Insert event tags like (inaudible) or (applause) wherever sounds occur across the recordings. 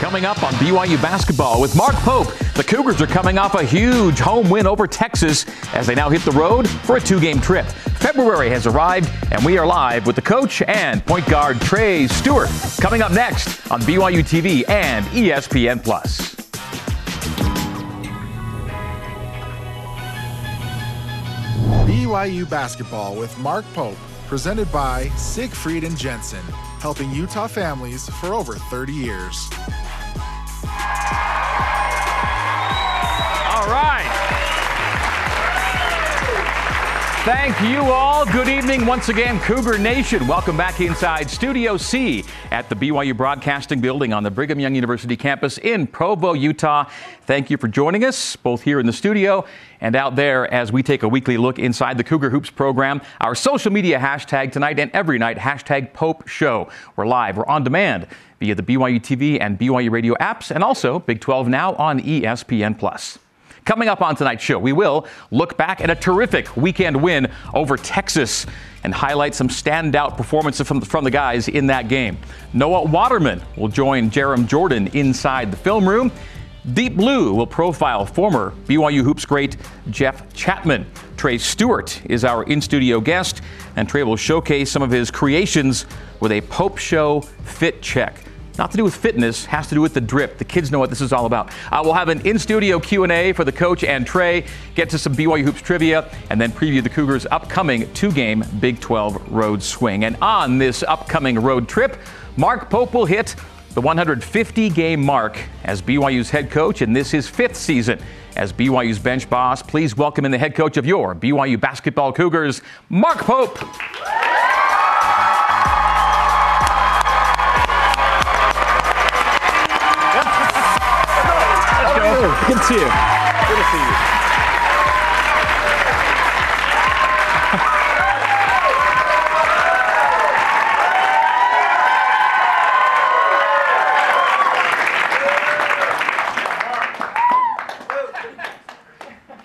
Coming up on BYU basketball with Mark Pope, the Cougars are coming off a huge home win over Texas as they now hit the road for a two game trip. February has arrived, and we are live with the coach and point guard Trey Stewart. Coming up next on BYU TV and ESPN Plus. BYU basketball with Mark Pope, presented by Siegfried and Jensen, helping Utah families for over 30 years. Thank you all. Good evening once again, Cougar Nation. Welcome back inside Studio C at the BYU Broadcasting Building on the Brigham Young University campus in Provo, Utah. Thank you for joining us, both here in the studio and out there as we take a weekly look inside the Cougar Hoops program. Our social media hashtag tonight and every night, hashtag Pope Show. We're live, we're on demand via the BYU TV and BYU radio apps, and also Big 12 now on ESPN Plus. Coming up on tonight's show, we will look back at a terrific weekend win over Texas and highlight some standout performances from, from the guys in that game. Noah Waterman will join Jarom Jordan inside the film room. Deep Blue will profile former BYU Hoops great Jeff Chapman. Trey Stewart is our in studio guest, and Trey will showcase some of his creations with a Pope Show fit check. Not to do with fitness, has to do with the drip. The kids know what this is all about. Uh, we'll have an in-studio Q&A for the coach and Trey, get to some BYU Hoops trivia, and then preview the Cougars' upcoming two-game Big 12 road swing. And on this upcoming road trip, Mark Pope will hit the 150-game mark as BYU's head coach in this his fifth season as BYU's bench boss. Please welcome in the head coach of your BYU basketball Cougars, Mark Pope. Good to see you. Good to see you.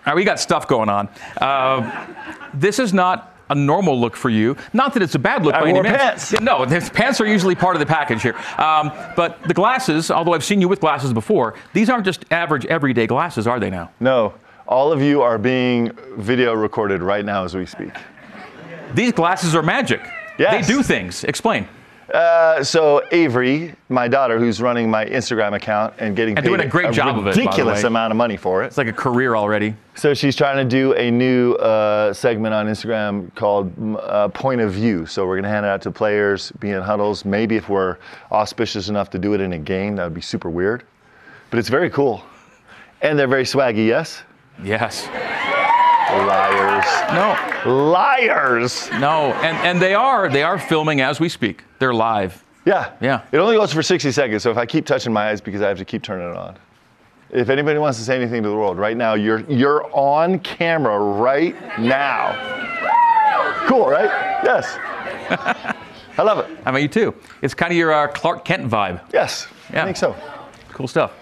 All right, we got stuff going on. Uh, this is not a normal look for you. Not that it's a bad look I by any means. pants. (laughs) No, pants are usually part of the package here. Um, but the glasses, although I've seen you with glasses before, these aren't just average everyday glasses, are they now? No, all of you are being video recorded right now as we speak. These glasses are magic. Yes. They do things. Explain. Uh, so Avery, my daughter, who's running my Instagram account and getting And paid doing a great job of it, ridiculous amount of money for it. It's like a career already. So she's trying to do a new uh, segment on Instagram called uh, Point of View. So we're gonna hand it out to players, be in huddles. Maybe if we're auspicious enough to do it in a game, that would be super weird. But it's very cool, and they're very swaggy. Yes. Yes. Liars. No. Liars. No. And and they are they are filming as we speak. They're live. Yeah. Yeah. It only goes for 60 seconds, so if I keep touching my eyes because I have to keep turning it on. If anybody wants to say anything to the world right now, you're you're on camera right now. Cool, right? Yes. (laughs) I love it. I mean, you too. It's kind of your uh, Clark Kent vibe. Yes. Yeah. I think so. Cool stuff.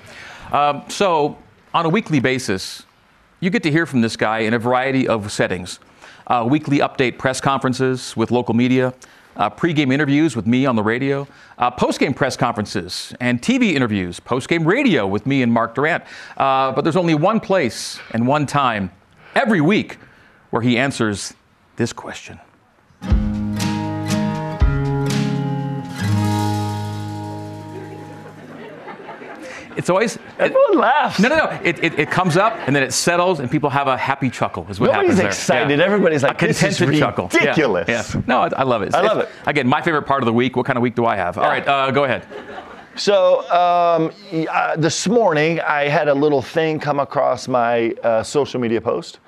Um, so, on a weekly basis, you get to hear from this guy in a variety of settings. Uh, weekly update press conferences with local media, uh, pregame interviews with me on the radio, uh, postgame press conferences, and TV interviews, postgame radio with me and Mark Durrant. Uh, but there's only one place and one time every week where he answers this question. It's always it- laughs. no, no, no. It, it, it comes up and then it settles and people have a happy chuckle. Is what Nobody's happens there. excited. Yeah. Everybody's like, a "This is contented chuckle. Yeah, ridiculous." Yeah, No, I, I love it. I love it. Again, my favorite part of the week. What kind of week do I have? All right, uh, go ahead. So um, uh, this morning, I had a little thing come across my uh, social media post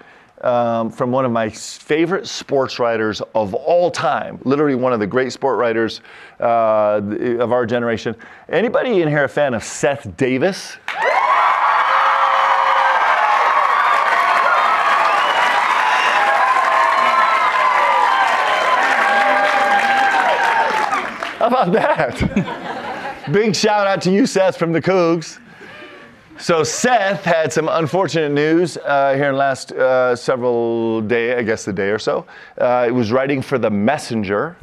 um, from one of my favorite sports writers of all time. Literally one of the great sport writers uh, of our generation. Anybody in here a fan of Seth Davis? How about that? (laughs) Big shout out to you, Seth, from the Cougs. So Seth had some unfortunate news uh, here in the last uh, several day, I guess the day or so. Uh, he was writing for the Messenger,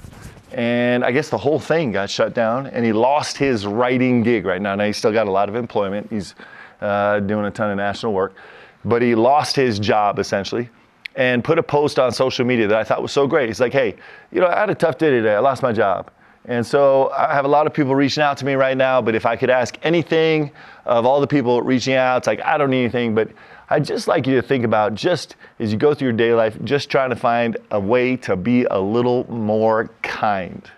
and I guess the whole thing got shut down, and he lost his writing gig right now. Now he's still got a lot of employment. He's uh, doing a ton of national work, but he lost his job essentially, and put a post on social media that I thought was so great. He's like, "Hey, you know, I had a tough day today. I lost my job." And so I have a lot of people reaching out to me right now, but if I could ask anything of all the people reaching out, it's like, I don't need anything, but I'd just like you to think about just as you go through your day life, just trying to find a way to be a little more kind.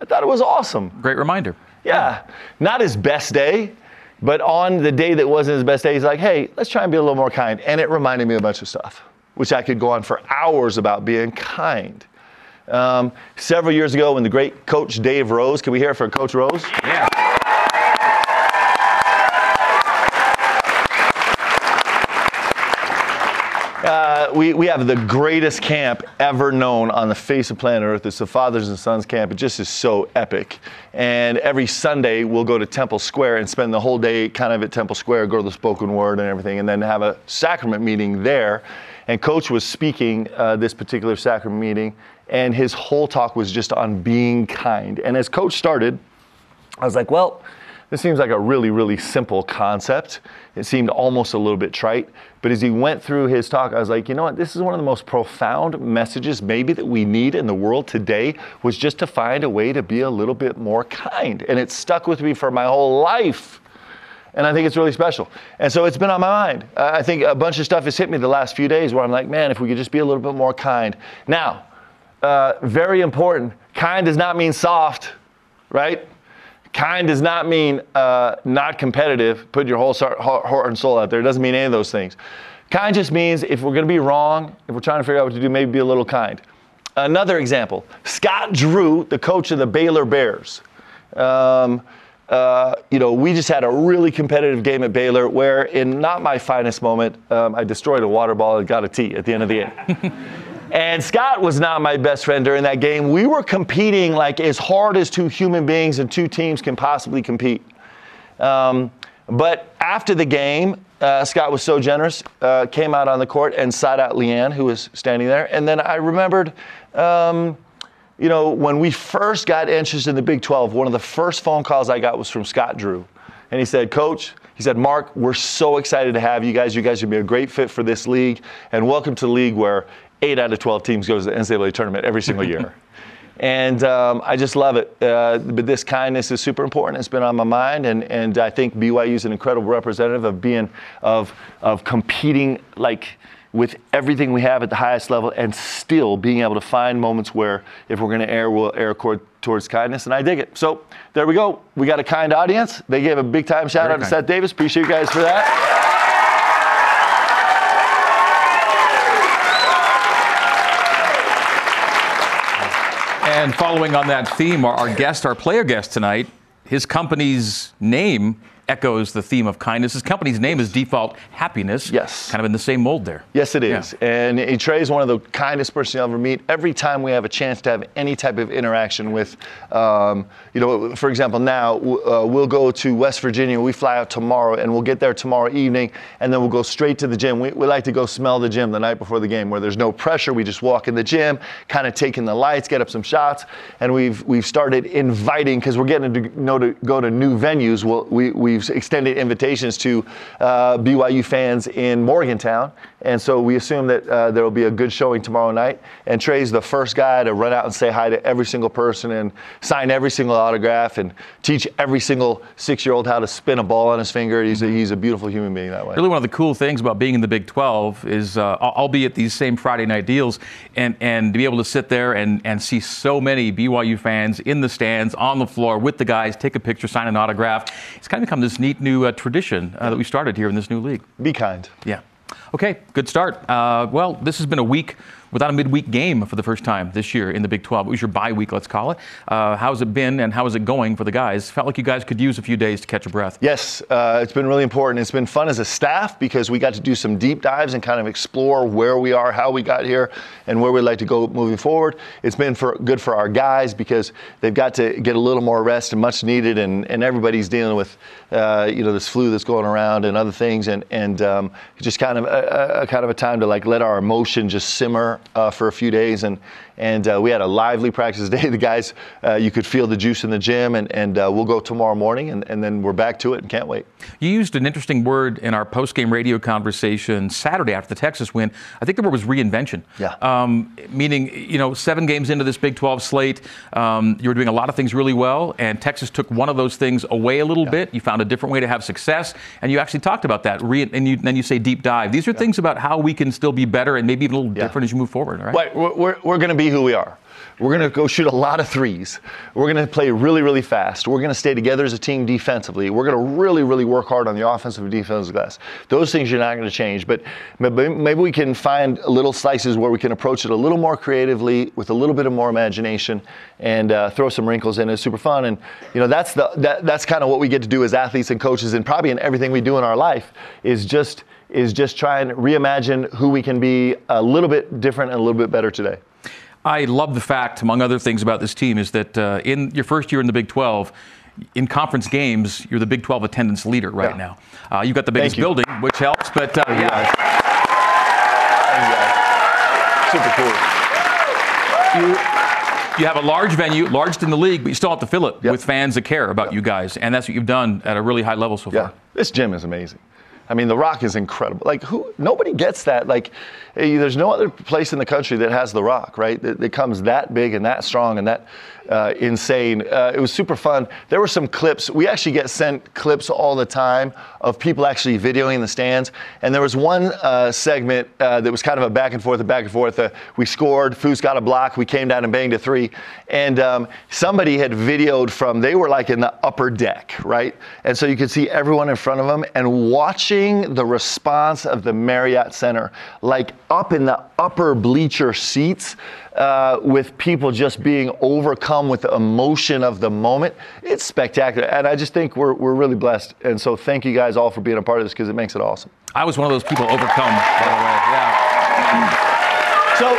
I thought it was awesome. Great reminder. Yeah. Not his best day, but on the day that wasn't his best day, he's like, hey, let's try and be a little more kind. And it reminded me of a bunch of stuff, which I could go on for hours about being kind. Um, several years ago, when the great coach Dave Rose, can we hear for Coach Rose? Yeah. Uh, we, we have the greatest camp ever known on the face of planet Earth. It's the Fathers and Sons camp. It just is so epic. And every Sunday, we'll go to Temple Square and spend the whole day kind of at Temple Square, go to the spoken word and everything, and then have a sacrament meeting there. And Coach was speaking uh, this particular sacrament meeting, and his whole talk was just on being kind. And as Coach started, I was like, well, this seems like a really, really simple concept. It seemed almost a little bit trite. But as he went through his talk, I was like, you know what? This is one of the most profound messages maybe that we need in the world today was just to find a way to be a little bit more kind. And it stuck with me for my whole life. And I think it's really special. And so it's been on my mind. I think a bunch of stuff has hit me the last few days where I'm like, man, if we could just be a little bit more kind. Now, uh, very important. Kind does not mean soft, right? Kind does not mean uh, not competitive, put your whole heart and soul out there. It doesn't mean any of those things. Kind just means if we're going to be wrong, if we're trying to figure out what to do, maybe be a little kind. Another example Scott Drew, the coach of the Baylor Bears. Um, uh, you know, we just had a really competitive game at Baylor where, in not my finest moment, um, I destroyed a water ball and got a tee at the end of the game. (laughs) And Scott was not my best friend during that game. We were competing like as hard as two human beings and two teams can possibly compete. Um, but after the game, uh, Scott was so generous, uh, came out on the court and sought out Leanne, who was standing there. And then I remembered, um, you know, when we first got interested in the Big 12, one of the first phone calls I got was from Scott Drew. And he said, Coach, he said, Mark, we're so excited to have you guys. You guys would be a great fit for this league. And welcome to the league where eight out of 12 teams goes to the NCAA tournament every single year. (laughs) and um, I just love it. Uh, but this kindness is super important. It's been on my mind, and, and I think BYU is an incredible representative of being, of, of competing like with everything we have at the highest level and still being able to find moments where if we're going to err, we'll err towards kindness, and I dig it. So there we go. We got a kind audience. They gave a big time shout Very out kind. to Seth Davis. Appreciate you guys for that. And following on that theme, our, our guest, our player guest tonight, his company's name echoes the theme of kindness. His company's name is Default Happiness. Yes. Kind of in the same mold there. Yes, it is. Yeah. And Trey is one of the kindest person you'll ever meet. Every time we have a chance to have any type of interaction with, um, you know, for example, now uh, we'll go to West Virginia. We fly out tomorrow, and we'll get there tomorrow evening, and then we'll go straight to the gym. We, we like to go smell the gym the night before the game, where there's no pressure. We just walk in the gym, kind of take in the lights, get up some shots, and we've we've started inviting because we're getting to, know, to go to new venues. We'll, we we we've extended invitations to uh, BYU fans in Morgantown. And so we assume that uh, there will be a good showing tomorrow night. And Trey's the first guy to run out and say hi to every single person and sign every single autograph and teach every single six year old how to spin a ball on his finger. He's a, he's a beautiful human being that way. Really, one of the cool things about being in the Big 12 is, uh, albeit these same Friday night deals, and, and to be able to sit there and, and see so many BYU fans in the stands, on the floor with the guys, take a picture, sign an autograph. It's kind of become this neat new uh, tradition uh, that we started here in this new league. Be kind. Yeah. Okay, good start. Uh, well, this has been a week without a midweek game for the first time this year in the Big 12. It was your bye week, let's call it. Uh, how's it been and how is it going for the guys? Felt like you guys could use a few days to catch a breath. Yes, uh, it's been really important. It's been fun as a staff because we got to do some deep dives and kind of explore where we are, how we got here, and where we'd like to go moving forward. It's been for, good for our guys because they've got to get a little more rest and much needed, and, and everybody's dealing with uh, you know this flu that's going around and other things, and and um, just kind of a, kind of a time to like let our emotion just simmer uh, for a few days, and and uh, we had a lively practice (laughs) day. The guys, uh, you could feel the juice in the gym, and and uh, we'll go tomorrow morning, and, and then we're back to it, and can't wait. You used an interesting word in our post-game radio conversation Saturday after the Texas win. I think the word was reinvention. Yeah. Um, meaning, you know, seven games into this Big 12 slate, um, you were doing a lot of things really well, and Texas took one of those things away a little yeah. bit. You found a different way to have success, and you actually talked about that. Re- and you, then you say deep dive. These are yeah. things about how we can still be better and maybe a little yeah. different as you move forward. Right? right. We're, we're, we're going to be who we are. We're going to go shoot a lot of threes. We're going to play really, really fast. We're going to stay together as a team defensively. We're going to really, really work hard on the offensive and defensive glass. Those things are not going to change, but maybe we can find little slices where we can approach it a little more creatively with a little bit of more imagination and uh, throw some wrinkles in. It's super fun, and you know that's the that, that's kind of what we get to do as athletes and coaches, and probably in everything we do in our life is just is just try and reimagine who we can be a little bit different and a little bit better today. I love the fact, among other things about this team, is that uh, in your first year in the Big 12, in conference games, you're the Big 12 attendance leader right yeah. now. Uh, you've got the biggest building, which helps, but uh, yeah. Super cool. You, you have a large venue, largest in the league, but you still have to fill it yep. with fans that care about yep. you guys, and that's what you've done at a really high level so yeah. far. This gym is amazing. I mean, The Rock is incredible. Like, who? Nobody gets that. Like, there's no other place in the country that has The Rock, right? That, that comes that big and that strong and that uh, insane. Uh, it was super fun. There were some clips. We actually get sent clips all the time of people actually videoing the stands. And there was one uh, segment uh, that was kind of a back and forth, a back and forth. Uh, we scored. Foos got a block. We came down and banged a three. And um, somebody had videoed from. They were like in the upper deck, right? And so you could see everyone in front of them and watching the response of the Marriott Center, like up in the upper bleacher seats uh, with people just being overcome with the emotion of the moment. It's spectacular. And I just think we're, we're really blessed. And so thank you guys all for being a part of this because it makes it awesome. I was one of those people overcome, by the way. Yeah. So,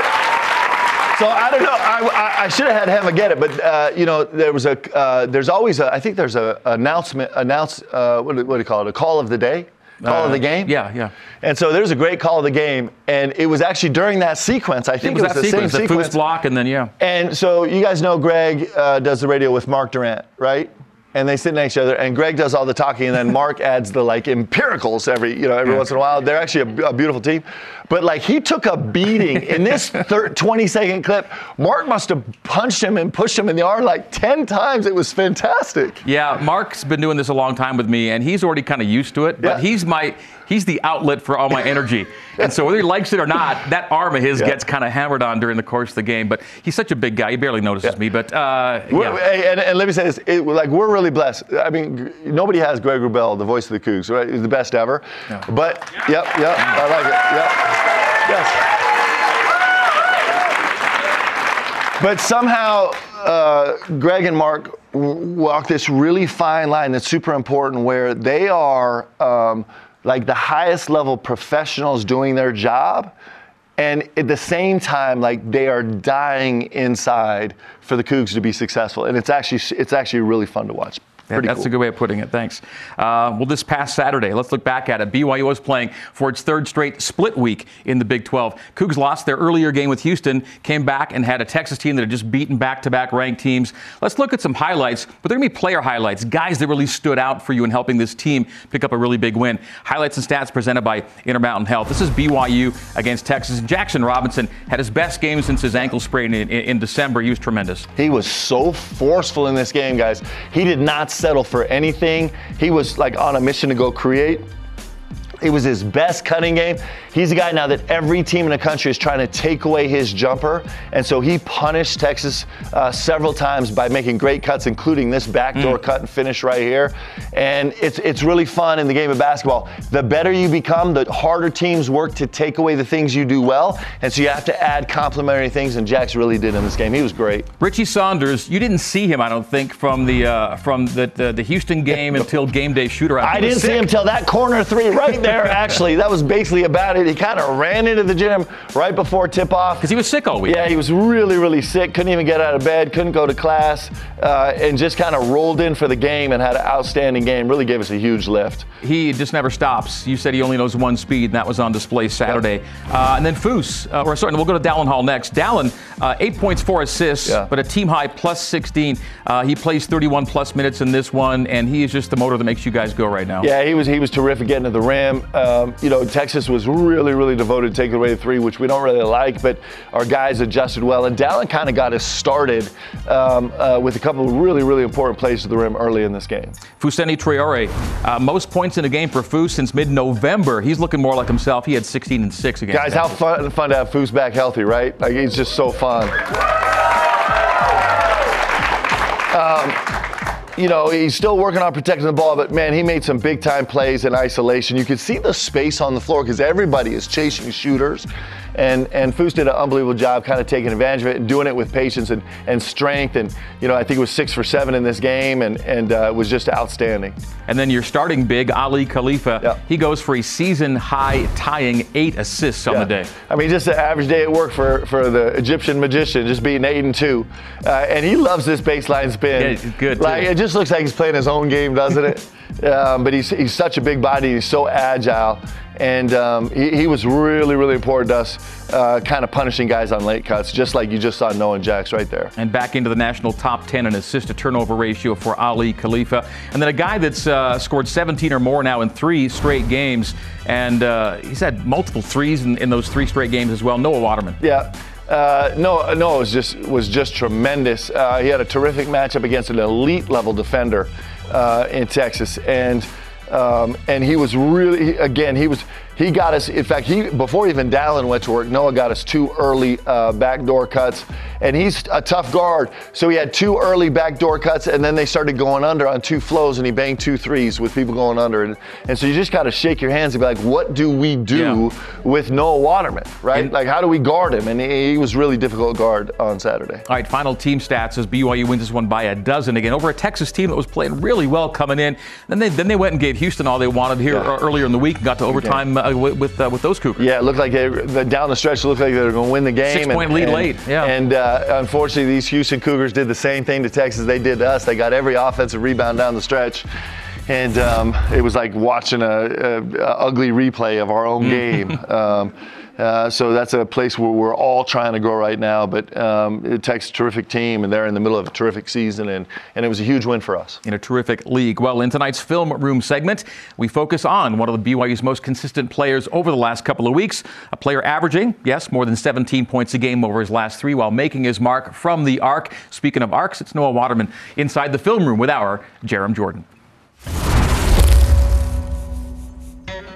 so I don't know. I, I, I should have had him get it, but uh, you know, there was a. Uh, there's always a. I think there's a announcement. Announce. Uh, what, do, what do you call it? A call of the day. Call uh, of the game? Yeah, yeah. And so there's a great call of the game, and it was actually during that sequence. I think it was, it was the sequence, same the sequence. block, and then yeah. And so you guys know Greg uh, does the radio with Mark Durrant, right? And they sit next to each other and greg does all the talking and then mark (laughs) adds the like empiricals every you know every once in a while. They're actually a, a, beautiful team. But like he took a beating in this (laughs) thir- 20 second clip. Mark must have punched him and pushed him in the arm like 10 times. It was fantastic. Yeah mark's been doing this a long time with me and he's already kind of used to it but yeah. he's my he's the outlet for all my energy. and so whether he likes it or not, that arm of his yeah. gets kind of hammered on during the course of the game. But he's such a big guy; he barely notices yeah. me. But uh, yeah. and, and, let me say this: it, like we're really blessed. I mean, nobody has Greg Wrubell, the voice of the Cougs, right? He's the best ever. But yep, yep, I like it. Yep, yes. But somehow, uh, Greg and Mark walk this really fine line that's super important where they are. Um, like the highest level professionals doing their job and at the same time like they are dying inside for the cougs to be successful. And it's actually it's actually really fun to watch Pretty That's cool. a good way of putting it. Thanks. Uh, well, this past Saturday, let's look back at it. BYU was playing for its third straight split week in the Big 12. Cougs lost their earlier game with Houston, came back and had a Texas team that had just beaten back-to-back ranked teams. Let's look at some highlights, but they're going to be player highlights, guys that really stood out for you in helping this team pick up a really big win. Highlights and stats presented by Intermountain Health. This is BYU against Texas. Jaxson Robinson had his best game since his ankle sprain in, in, in December. He was tremendous. He was so forceful in this game, guys. He did not settle for anything. He was like on a mission to go create. It was his best cutting game. He's a guy now that every team in the country is trying to take away his jumper. And so he punished Texas uh, several times by making great cuts, including this backdoor mm. cut and finish right here. And it's, it's really fun in the game of basketball. The better you become, the harder teams work to take away the things you do well. And so you have to add complementary things, and Jax really did in this game. He was great. Richie Saunders, you didn't see him, I don't think, from the uh, from the, the, the Houston game (laughs) until game day shooter. I didn't see him till that corner three right there, (laughs) actually. That was basically about it. He kind of ran into the gym right before tip off. Because he was sick all week. Yeah, he was really, really sick. Couldn't even get out of bed. Couldn't go to class, uh, and just kind of rolled in for the game and had an outstanding game. Really gave us a huge lift. He just never stops. You said he only knows one speed, and that was on display Saturday. Uh, and then Foose, uh, or sorry, we'll go to Dallin Hall next. Dallin, uh, eight points, four assists, Yeah. but a team high plus 16. Uh, he plays 31 plus minutes in this one, and he is just the motor that makes you guys go right now. Yeah, he was he was terrific getting to the rim. Um, you know, Texas was really really devoted to taking away the three, which we don't really like, but our guys adjusted well. And Dallin kind of got us started um, uh, with a couple of really really important plays to the rim early in this game. Fousseyni Traore, uh, most points in a game for Foose since mid-November. He's looking more like himself. He had 16 and 6 against Guys, how fun fun to have Foose back healthy, right? Like he's just so fun. Um, you know, he's still working on protecting the ball, but man, he made some big time plays in isolation. You could see the space on the floor because everybody is chasing shooters. And and Foose did an unbelievable job kind of taking advantage of it and doing it with patience and, and strength. And, you know, I think it was six for seven in this game and, and uh, was just outstanding. And then your starting big, Aly Khalifa, Yeah. he goes for a season high tying eight assists on Yeah. the day. I mean, just an average day at work for, for the Egyptian magician, just being eight and two, uh, and he loves this baseline spin. Yeah, good, Like it just looks like he's playing his own game, doesn't it? (laughs) um, but he's he's such a big body. He's so agile, and um, he, he was really really important to us, uh, kind of punishing guys on late cuts, just like you just saw Noah Jax right there. and back into the national top 10 in assist to turnover ratio for Aly Khalifa. And then a guy that's uh, scored 17 or more now in three straight games. And uh, he's had multiple threes in, in those three straight games as well. Noah Waterman. Yeah. Uh, no, no, it was just was just tremendous. Uh, he had a terrific matchup against an elite level defender uh, in Texas, and um, and he was really again he was he got us. In fact, he before even Dallin went to work, Noah got us two early uh, backdoor cuts, and he's a tough guard. So he had two early backdoor cuts, and then they started going under on two flows, and he banged two threes with people going under, and, and so you just got to shake your hands and be like, what do we do Yeah. with Noah Waterman, right? And- like, how do we guard him? And he, he was really difficult guard on Saturday. All right, final team stats as BYU wins this one by a dozen again over a Texas team that was playing really well coming in. Then they then they went and gave Houston all they wanted here Yeah. earlier in the week and got to overtime uh, with with, uh, with those Cougars. Yeah, it looked like they the, down the stretch. It looked like they were going to win the game. Six-point lead and, late, yeah. And uh, unfortunately, these Houston Cougars did the same thing to Texas they did to us. They got every offensive rebound down the stretch, and um, it was like watching a, a, a ugly replay of our own (laughs) game. Um, uh, so that's a place where we're all trying to go right now. But um, it takes a terrific team, and they're in the middle of a terrific season, and, and it was a huge win for us. in a terrific league. Well, in tonight's film room segment, we focus on one of the BYU's most consistent players over the last couple of weeks. A player averaging, yes, more than 17 points a game over his last three while making his mark from the arc. Speaking of arcs, it's Noah Waterman inside the film room with our Jarom Jordan.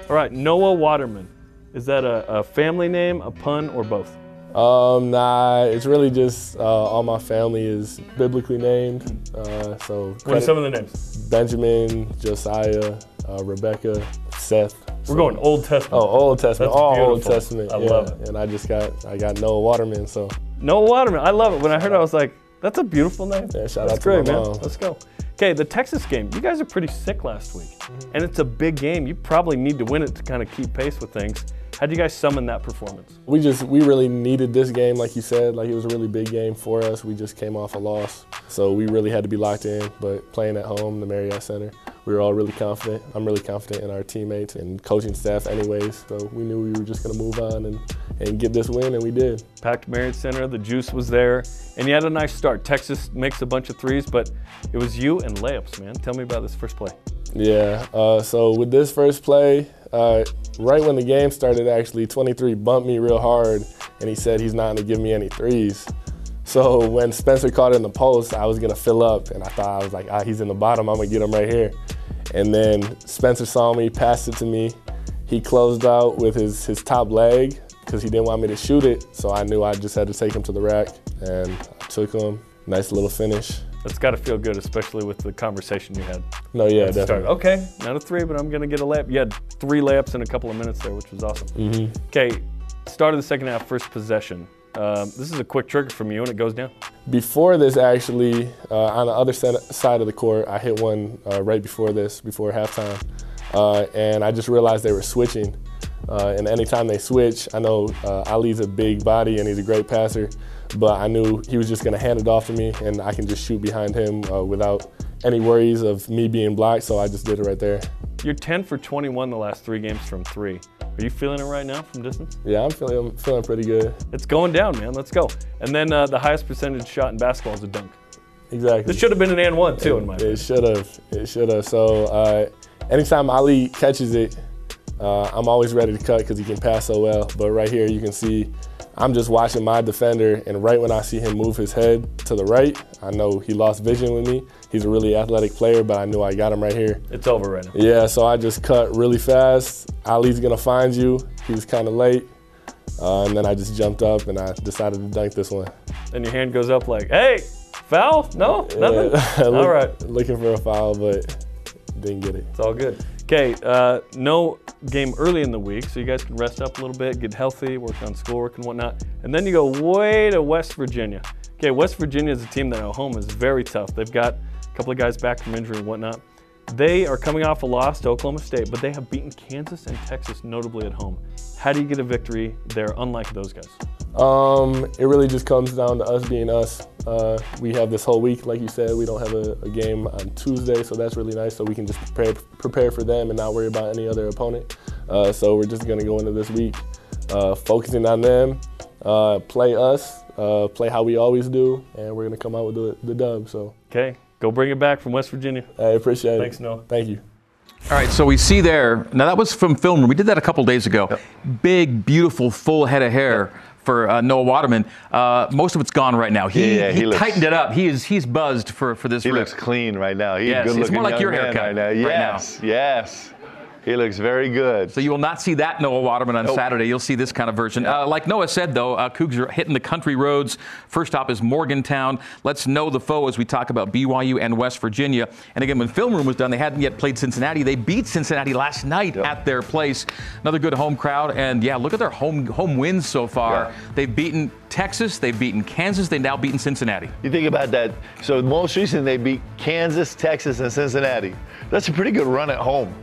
All right, Noah Waterman. Is that a, a family name, a pun, or both? Um, nah, it's really just uh, all my family is biblically named. Uh, so What are some of the names? Benjamin, Josiah, uh, Rebecca, Seth. We're going Old Testament. Oh, Old Testament, That's all Old. Testament. I yeah. love it. And I just got I got Noah Waterman. So Noah Waterman. I love it. When I heard it, I was like, that's a beautiful name. Yeah, shout that's out to great, man. mom. Let's go. Okay, the Texas game. You guys are pretty sick last week, Mm-hmm. and it's a big game. You probably need to win it to kind of keep pace with things. How do you guys summon that performance? we just we really needed this game, like you said. Like it was a really big game for us. We just came off a loss, so we really had to be locked in. But playing at home, the Marriott Center, we were all really confident. I'm really confident in our teammates and coaching staff, anyways. So we knew we were just gonna move on and and get this win, and we did. Packed Marriott Center, the juice was there, and you had a nice start. Texas makes a bunch of threes, but it was you and layups, man. Tell me about this first play. Yeah. Uh, so with this first play, uh, right when the game started, actually, 23 bumped me real hard, and he said he's not gonna give me any threes. So when Spencer caught it in the post, I was gonna fill up, and I thought I was like, ah, he's in the bottom. I'm gonna get him right here. And then Spencer saw me, passed it to me. He closed out with his his top leg because he didn't want me to shoot it. So I knew I just had to take him to the rack, and I took him. Nice little finish. That's got to feel good, especially with the conversation you had. No, yeah, Start. definitely. Okay, not a three, but I'm gonna get a layup. You had three layups in a couple of minutes there, which was awesome. Mm-hmm. Okay, start of the second half, first possession. Um, this is a quick trigger from you, and it goes down. Before this, actually, uh, on the other side of the court, I hit one uh, right before this, before halftime. uh, and I just realized they were switching. Uh, and anytime they switch, I know uh, Aly's a big body and he's a great passer, but I knew he was just going to hand it off to me, and I can just shoot behind him uh, without any worries of me being blocked. So I just did it right there. You're 10 for 21 the last three games from three. Are you feeling it right now from distance? Yeah, I'm feeling I'm feeling pretty good. It's going down, man. Let's go. And then uh, the highest percentage shot in basketball is a dunk. Exactly. This should have been an and one too, in my opinion. It should have. It should have. So uh, anytime Aly catches it, uh, I'm always ready to cut because he can pass so well. But right here, you can see I'm just watching my defender, and right when I see him move his head to the right, I know he lost vision with me. He's a really athletic player, but I knew I got him right here. It's over right now. Yeah, so I just cut really fast. Aly's gonna find you. He was kind of late. Uh, and then I just jumped up and I decided to dunk this one. And your hand goes up like, hey, foul? No? Nothing? (laughs) Yeah, all right. Looking for a foul, but didn't get it. It's all good. Okay, uh, no game early in the week, so you guys can rest up a little bit, get healthy, work on schoolwork and whatnot. And then you go way to West Virginia. Okay, West Virginia is a team that at home is very tough. They've got a couple of guys back from injury and whatnot. They are coming off a loss to Oklahoma State, but they have beaten Kansas and Texas notably at home. How do you get a victory there, unlike those guys? Um, it really just comes down to us being us. Uh, we have this whole week, like you said, we don't have a, a, game on Tuesday, so that's really nice. So we can just prepare, prepare for them and not worry about any other opponent. Uh, so we're just gonna go into this week uh, focusing on them, uh, play us, uh, play how we always do, and we're gonna come out with the, the dub. So okay, go bring it back from West Virginia. I appreciate Thanks, it. Thanks, Noah. Thank you. All right, so we see there. Now that was from film room. We did that a couple days ago. Yep. Big, beautiful, full head of hair. Yep for uh, Noah Waterman. Uh, most of it's gone right now. He, yeah, yeah, he, he looks, tightened it up. He is he's buzzed for for this. He rip. looks clean right now. He's yes, good it's more like your haircut right now. Yes, right now. yes. He looks very good. So you will not see that Noah Waterman on nope. Saturday. You'll see this kind of version. Uh, like Noah said, though, uh, Cougs are hitting the country roads. First stop is Morgantown. Let's know the foe as we talk about BYU and West Virginia. And again, when film room was done, they hadn't yet played Cincinnati. They beat Cincinnati last night yep. at their place. Another good home crowd. And yeah, look at their home home wins so far. Yeah. They've beaten Texas, they've beaten Kansas, they've now beaten Cincinnati. You think about that. So most recently they beat Kansas, Texas, and Cincinnati. That's a pretty good run at home.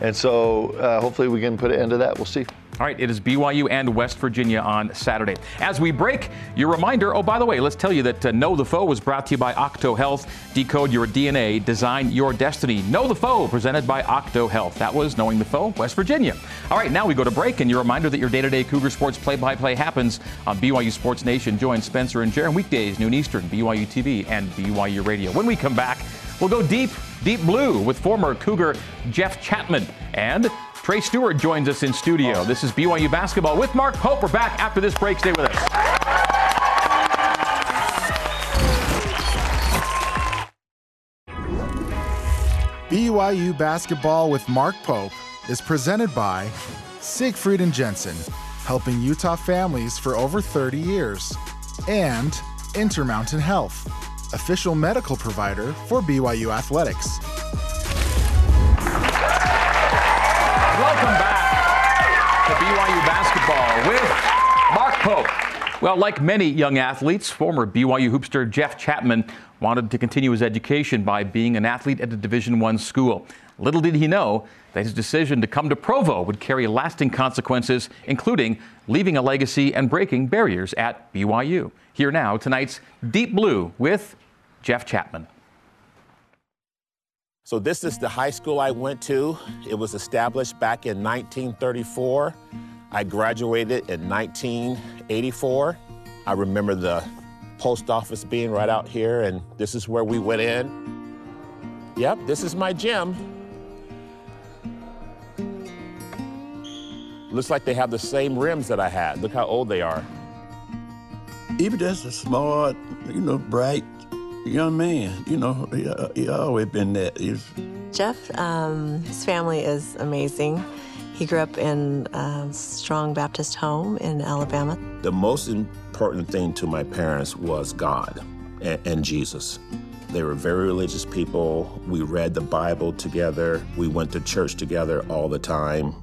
And so uh, hopefully we can put an end to that. We'll see. All right, it is BYU and West Virginia on Saturday. As we break, your reminder oh, by the way, let's tell you that uh, Know the Foe was brought to you by Octo Health. Decode your DNA, design your destiny. Know the Foe, presented by Octo Health. That was Knowing the Foe, West Virginia. All right, now we go to break, and your reminder that your day to day Cougar Sports play by play happens on BYU Sports Nation. Join Spencer and Jarom weekdays, noon Eastern, BYU TV, and BYU Radio. When we come back, we'll go deep Deep Blue with former Cougar Jeff Chapman. And Trey Stewart joins us in studio. This is BYU Basketball with Mark Pope. We're back after this break. Stay with us. BYU Basketball with Mark Pope is presented by Siegfried and Jensen, helping Utah families for over 30 years, and Intermountain Health official medical provider for BYU Athletics. Welcome back to BYU Basketball with Mark Pope. Well, like many young athletes, former BYU hoopster Jeff Chapman wanted to continue his education by being an athlete at a Division One school. Little did he know that his decision to come to Provo would carry lasting consequences, including leaving a legacy and breaking barriers at BYU. Here now, tonight's Deep Blue with Jeff Chapman. So, this is the high school I went to. It was established back in 1934. I graduated in 1984. I remember the post office being right out here, and this is where we went in. Yep, this is my gym. Looks like they have the same rims that I had. Look how old they are. Even just a smart, you know, bright young man. You know, he, uh, he always been that. He's... Jeff, um, his family is amazing. He grew up in a strong Baptist home in Alabama. The most important thing to my parents was God and, and Jesus. They were very religious people. We read the Bible together. We went to church together all the time.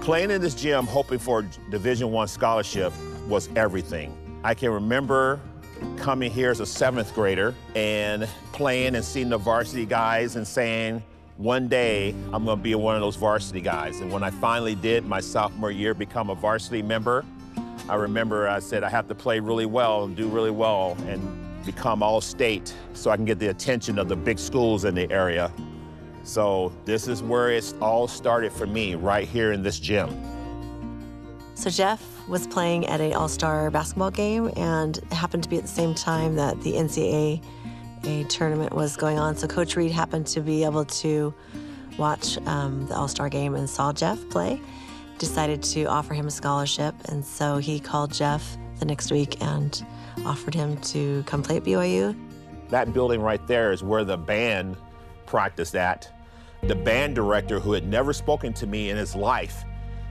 Playing in this gym, hoping for a Division One scholarship, was everything. I can remember coming here as a seventh grader and playing and seeing the varsity guys and saying, one day I'm going to be one of those varsity guys. And when I finally did my sophomore year become a varsity member, I remember I said I have to play really well and do really well and become all state so I can get the attention of the big schools in the area. So this is where it all started for me, right here in this gym. So Jeff was playing at a all-star basketball game and it happened to be at the same time that the NCAA a tournament was going on. So Coach Reed happened to be able to watch um, the all-star game and saw Jeff play. Decided to offer him a scholarship, and so he called Jeff the next week and offered him to come play at BYU. That building right there is where the band practiced that. The band director, who had never spoken to me in his life,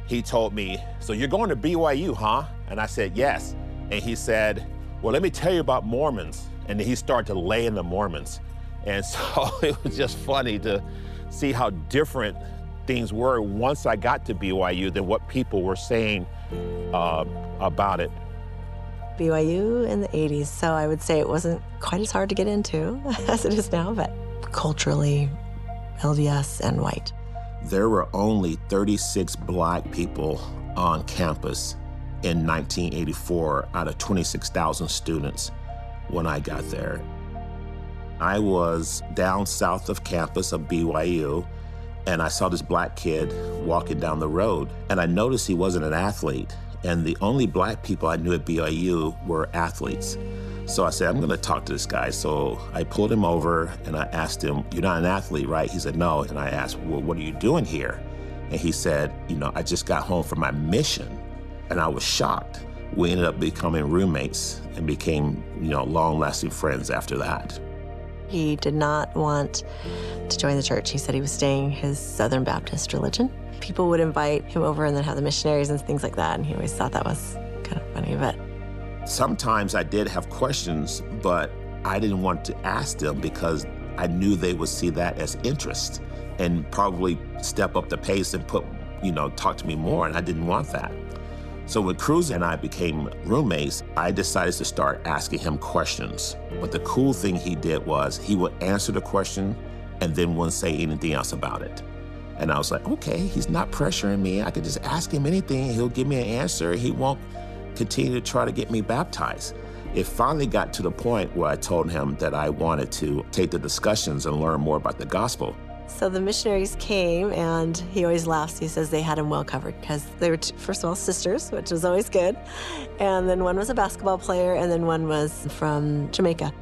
he told me, So you're going to BYU, huh? And I said, Yes. And he said, Well, let me tell you about Mormons. And he started to lay in the Mormons. And (laughs) so it was just funny to see how different things were once I got to BYU than what people were saying uh, about it. BYU in the 80s, so I would say it wasn't quite as hard to get into (laughs) as it is now, but culturally, LDS and white. There were only 36 black people on campus in 1984 out of 26,000 students when I got there. I was down south of campus of BYU, and I saw this black kid walking down the road, and I noticed he wasn't an athlete. And the only black people I knew at BYU were athletes. So I said, I'm going to talk to this guy. So I pulled him over and I asked him, You're not an athlete, right? He said, No. And I asked, Well, what are you doing here? And he said, You know, I just got home from my mission. And I was shocked. We ended up becoming roommates and became, you know, long lasting friends after that. He did not want to join the church. He said he was staying his Southern Baptist religion. People would invite him over and then have the missionaries and things like that. And he always thought that was kind of funny. But sometimes I did have questions, but I didn't want to ask them because I knew they would see that as interest and probably step up the pace and put, you know, talk to me more. And I didn't want that. So when Cruz and I became roommates, I decided to start asking him questions. But the cool thing he did was he would answer the question and then wouldn't say anything else about it. And I was like, okay, he's not pressuring me. I could just ask him anything. He'll give me an answer. He won't continue to try to get me baptized. It finally got to the point where I told him that I wanted to take the discussions and learn more about the gospel. So the missionaries came, and he always laughs. He says they had him well covered because they were, first of all, sisters, which was always good. And then one was a basketball player, and then one was from Jamaica.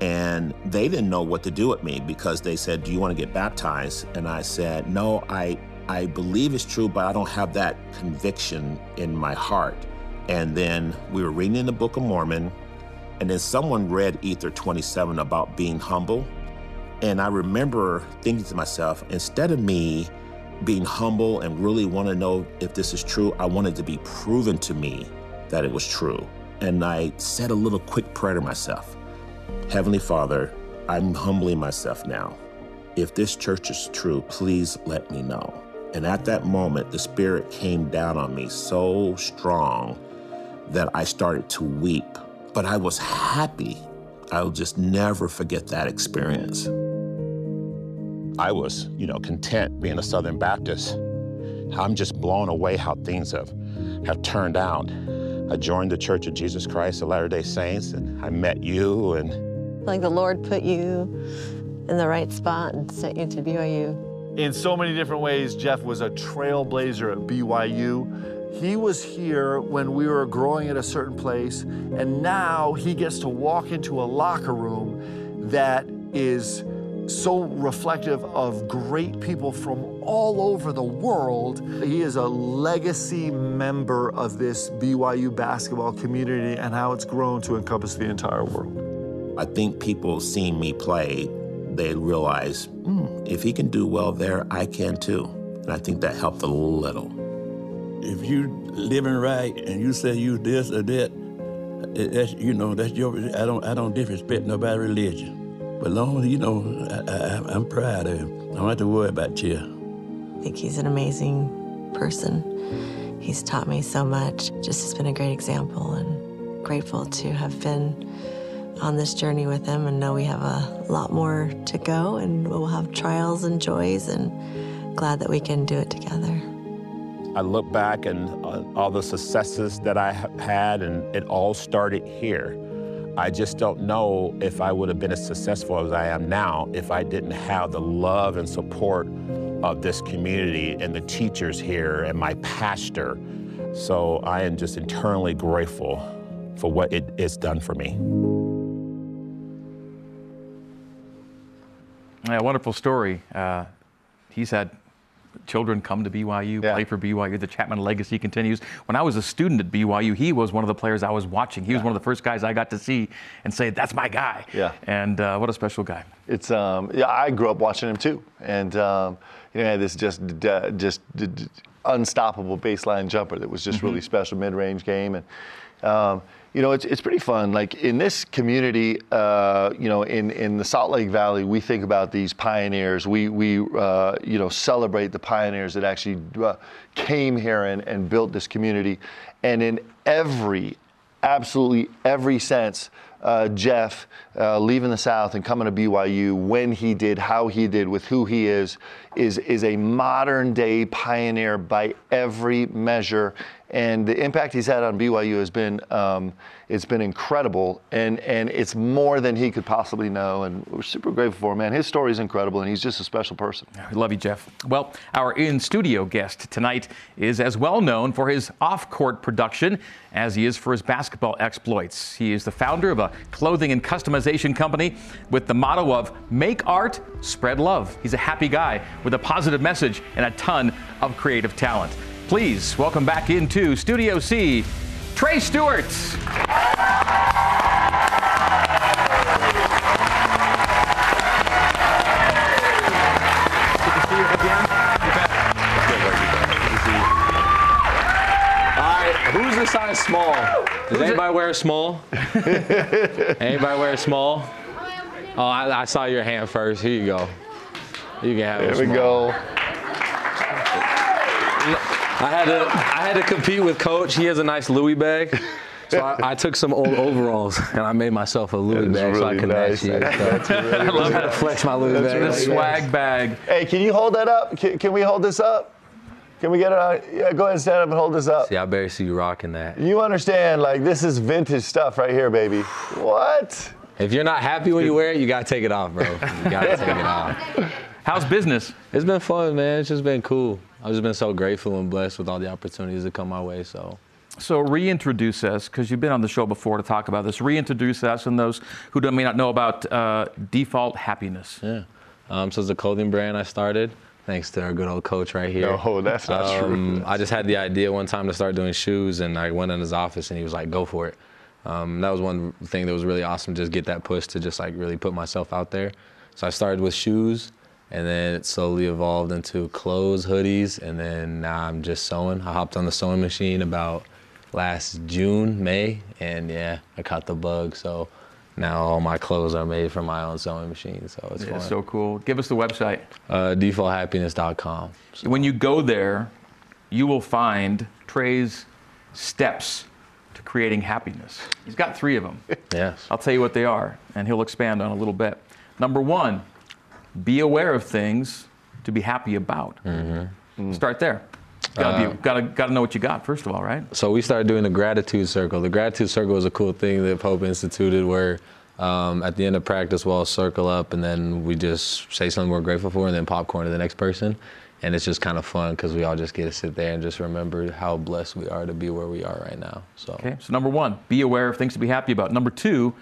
And they didn't know what to do with me because they said, Do you want to get baptized? And I said, No, I, I believe it's true, but I don't have that conviction in my heart. And then we were reading in the Book of Mormon, and then someone read Ether 27 about being humble. And I remember thinking to myself, instead of me being humble and really want to know if this is true, I wanted to be proven to me that it was true. And I said a little quick prayer to myself Heavenly Father, I'm humbling myself now. If this church is true, please let me know. And at that moment, the Spirit came down on me so strong that I started to weep. But I was happy. I'll just never forget that experience. I was, you know, content being a Southern Baptist. I'm just blown away how things have, have turned out. I joined the Church of Jesus Christ of Latter-day Saints, and I met you, and like the Lord put you in the right spot and sent you to BYU. In so many different ways, Jeff was a trailblazer at BYU. He was here when we were growing at a certain place, and now he gets to walk into a locker room that is so reflective of great people from all over the world. He is a legacy member of this BYU basketball community and how it's grown to encompass the entire world. I think people seeing me play, they realize, hmm, if he can do well there, I can too. And I think that helped a little. If you living right and you say you this or that, that's you know that's your. I don't I don't disrespect nobody's religion. But long as you know, I, am proud of him. I don't have to worry about you. I think he's an amazing person. He's taught me so much. Just has been a great example and grateful to have been on this journey with him and know we have a lot more to go and we'll have trials and joys and glad that we can do it together. I look back and uh, all the successes that I have had, and it all started here. I just don't know if I would have been as successful as I am now if I didn't have the love and support of this community and the teachers here and my pastor. So I am just internally grateful for what it, has done for me. Yeah, wonderful story. Uh, he's had children come to BYU, Yeah. play for BYU. The Chapman legacy continues. When I was a student at BYU, he was one of the players I was watching. He was one of the first guys I got to see and say, "That's my guy." Yeah. And uh, what a special guy. It's um, yeah. I grew up watching him too, and um, you know, had this just d- just d- d- unstoppable baseline jumper that was just really special mid-range game, and um, you know, it's it's pretty fun. Like in this community, uh, you know, in in the Salt Lake Valley, we think about these pioneers. We we uh, you know celebrate the pioneers that actually uh, came here and, and built this community, and in every absolutely every sense. Uh, Jeff uh, leaving the South and coming to BYU when he did, how he did, with who he is, is is a modern day pioneer by every measure. And the impact he's had on BYU has been um, it's been incredible, and and it's more than he could possibly know. And we're super grateful for him, man. His story is incredible, and he's just a special person. We love you, Jeff. Well, our in studio guest tonight is as well known for his off court production as he is for his basketball exploits. He is the founder of a clothing and customization company with the motto of Make Art, Spread Love. He's a happy guy with a positive message and a ton of creative talent. Please welcome back into Studio C, Trey Stewart. All right, who's the size small? Does anybody wear a small? (laughs) anybody wear a small? Oh, I, I saw your hand first. Here you go. You can have a There we go. I had to I had to compete with Coach. He has a nice Louis bag. So I, I took some old overalls and I made myself a Louis That is bag so I really could nice. match you. (laughs) That's So (laughs) I love how to flex my Louis bag. The like that. swag bag. Hey, can you hold that up? Can, can we hold this up? Can we get it on? Yeah, go ahead and stand up and hold this up. See, I barely see you rocking that. You understand, like, this is vintage stuff right here, baby. What? If you're not happy when you wear it, you gotta take it off, bro. You gotta take it off. How's business? It's been fun, man. It's just been cool. I've just been so grateful and blessed with all the opportunities that come my way. So So reintroduce us, because you've been on the show before to talk about this. Reintroduce us and those who may not know about uh, Default Happiness. yeah. Um, so it's a clothing brand I started, thanks to our good old coach right here. No, that's not true. Um, I just had the idea one time to start doing shoes, and I went in his office, and he was like, "Go for it." Um, that was one thing that was really awesome. Just get that push to just like really put myself out there. So I started with shoes, and then it slowly evolved into clothes, hoodies, and then now I'm just sewing. I hopped on the sewing machine about last June, May, and yeah, I caught the bug. So now all my clothes are made from my own sewing machine. So it's Yeah, so cool. Give us the website. uh, defaulthappiness.com. When you go there, you will find Trey's steps to creating happiness. He's got three of them. (laughs) Yes. I'll tell you what they are, and he'll expand on a little bit. Number one, be aware of things to be happy about. Start there. Gotta, be, gotta, gotta know what you got, first of all, right? So we started doing the gratitude circle. The gratitude circle was a cool thing that Pope instituted where um, at the end of practice we'll all circle up and then we just say something we're grateful for and then popcorn to the next person. And it's just kind of fun because we all just get to sit there and just remember how blessed we are to be where we are right now. So Okay, so number one, be aware of things to be happy about. Number two,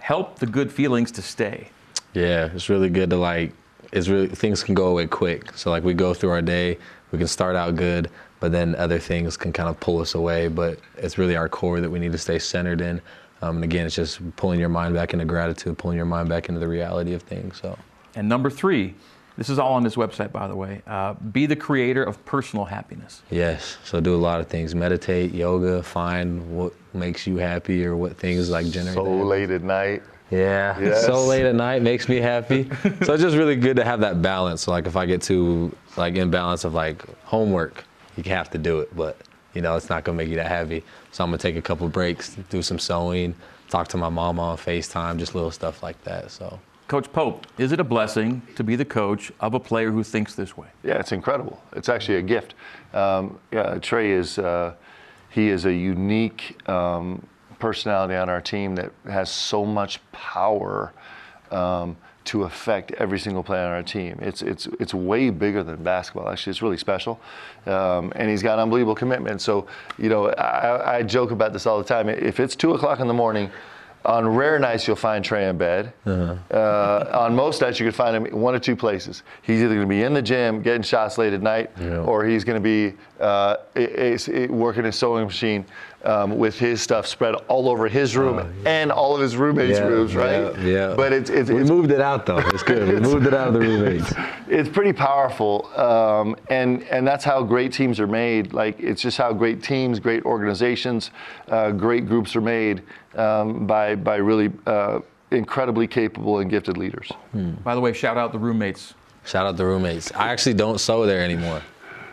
help the good feelings to stay. Yeah, it's really good to like. It's really things can go away quick. So like we go through our day, we can start out good, but then other things can kind of pull us away. But it's really our core that we need to stay centered in. Um, and again, it's just pulling your mind back into gratitude, pulling your mind back into the reality of things. So And number three, this is all on this website, by the way. Uh, be the creator of personal happiness. yes, so do a lot of things: meditate, yoga, find what makes you happy or what things like generate. So that. late at night. Yeah, Yes. so late at night makes me happy. (laughs) so it's just really good to have that balance. So like if I get too like imbalance of like homework, you have to do it, but you know, it's not gonna make you that heavy. So I'm gonna take a couple breaks, do some sewing, talk to my mama on FaceTime, just little stuff like that. So. Coach Pope, is it a blessing to be the coach of a player who thinks this way? Yeah, it's incredible. It's actually a gift. Um, yeah, Trey is uh, he is a unique um, personality on our team that has so much power um, to affect every single player on our team. It's it's it's way bigger than basketball. Actually, it's really special, um, and he's got unbelievable commitment. So, you know, I, I joke about this all the time. If it's two o'clock in the morning on rare nights, you'll find Trey in bed. Uh-huh. Uh, on most nights, you can find him one or two places. He's either going to be in the gym getting shots late at night, yeah. or he's going to be uh, working his sewing machine um, with his stuff spread all over his room oh, yeah. and all of his roommates' yeah, rooms, right? Yeah, yeah. But it's, it's we it's, moved it out though. It's good. We moved it out of the roommates. (laughs) It's pretty powerful, um, and and that's how great teams are made. Like it's just how great teams, great organizations, uh, great groups are made um, by by really uh, incredibly capable and gifted leaders. Hmm. By the way, shout out the roommates. Shout out the roommates. I actually don't sew there anymore.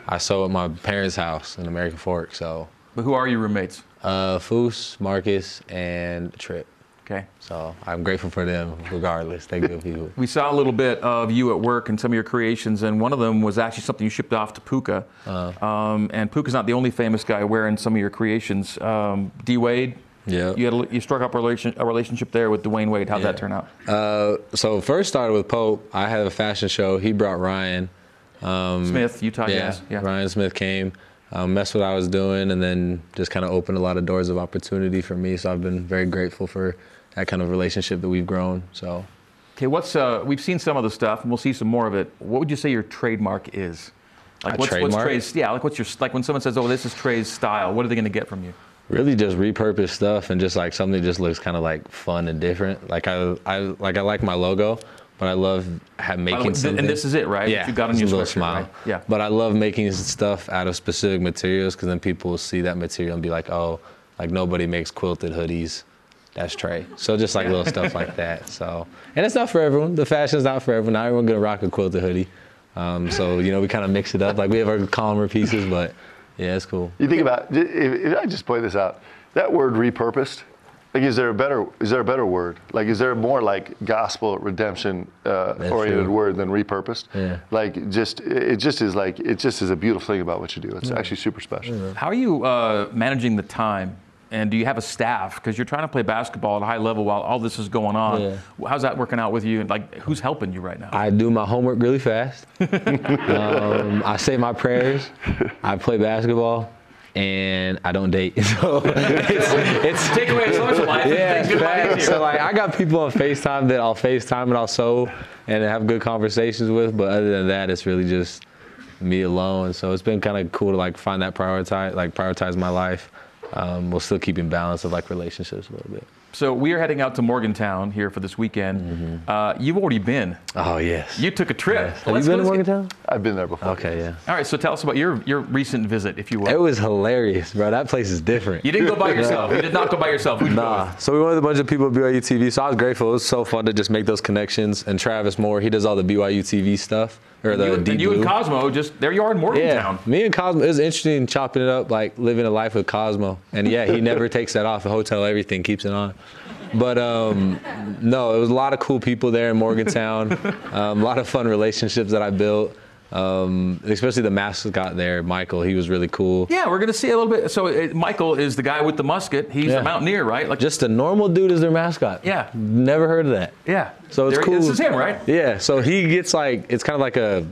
I sew at my parents' house in American Fork. So. But who are your roommates? Uh, Foos, Marcus, and Trip. Okay. So I'm grateful for them, regardless. They're good people. We saw a little bit of you at work and some of your creations, and one of them was actually something you shipped off to Puka. Uh-huh. Um, and Puka's not the only famous guy wearing some of your creations. Um, D Wade. Yeah. You, a, you struck up a, relation, a relationship there with Dwyane Wade. How'd yeah. that turn out? Uh, so first started with Pope. I had a fashion show. He brought Ryan. Um, Smith, Utah yeah, Jazz. Yeah. Ryan Smith came um, messed what I was doing, and then just kind of opened a lot of doors of opportunity for me. So I've been very grateful for that kind of relationship that we've grown. So. Okay, what's uh, we've seen some of the stuff, and we'll see some more of it. What would you say your trademark is? Like a what's, trademark? what's Trey's? Yeah, like what's your like when someone says, "Oh, this is Trey's style." What are they going to get from you? Really, just repurposed stuff and just like something that just looks kind of like fun and different. Like I, I like I like my logo, but I love making way, something. And this is it, right? Yeah, you got on your little smile. Right? Yeah. But I love making stuff out of specific materials because then people will see that material and be like, oh, like nobody makes quilted hoodies. That's Trey. So just like little stuff like (laughs) that. So and it's not for everyone. The fashion's not for everyone. Not everyone gonna rock a quilted hoodie. Um, so you know we kind of mix it up. Like we have our calmer pieces, but yeah, it's cool. You think about if, if I just point this out, that word repurposed like, is there a better is there a better word? Like, is there a more like gospel redemption uh, oriented true. word than repurposed? Yeah. Like, just it just is like it just is a beautiful thing about what you do. It's yeah. actually super special. Yeah. How are you uh, managing the time? And do you have a staff? Because you're trying to play basketball at a high level while all this is going on. Yeah. How's that working out with you? and Like, who's helping you right now? I do my homework really fast. (laughs) um, I say my prayers. I play basketball and I don't date. (laughs) So it's, it's take away social life. Yeah, so like I got people on FaceTime that I'll FaceTime and I'll sew and have good conversations with, but other than that, it's really just me alone. So it's been kind of cool to like find that prioritize, like prioritize my life, um, while still keeping balance of like relationships a little bit. So we are heading out to Morgantown here for this weekend. Mm-hmm. Uh, you've already been. Oh yes. You took a trip. Yes. Have you been to Morgantown? I've been there before. Okay, yeah. All right, so tell us about your your recent visit, if you will. It was hilarious, bro. That place is different. You didn't go by (laughs) yourself. you did not go by yourself. Who'd (laughs) nah. So we went with a bunch of people at BYU TV. So I was grateful. It was so fun to just make those connections. And Travis Moore, he does all the BYU TV stuff. Or the you, and you and Cosmo, just there you are in Morgantown. Yeah, me and Cosmo. It was interesting chopping it up, like living a life with Cosmo. And yeah, he never (laughs) takes that off. The hotel, everything keeps it on. But um, no, it was a lot of cool people there in Morgantown. (laughs) um, a lot of fun relationships that I built. Um, especially the mascot there, Michael. He was really cool. Yeah, we're gonna see a little bit. So it, uh, Michael is the guy with the musket. He's yeah. a mountaineer, right? Like just a normal dude is their mascot. Yeah, never heard of that. Yeah, so it's there, cool. This is him, right? Yeah. So he gets like it's kind of like a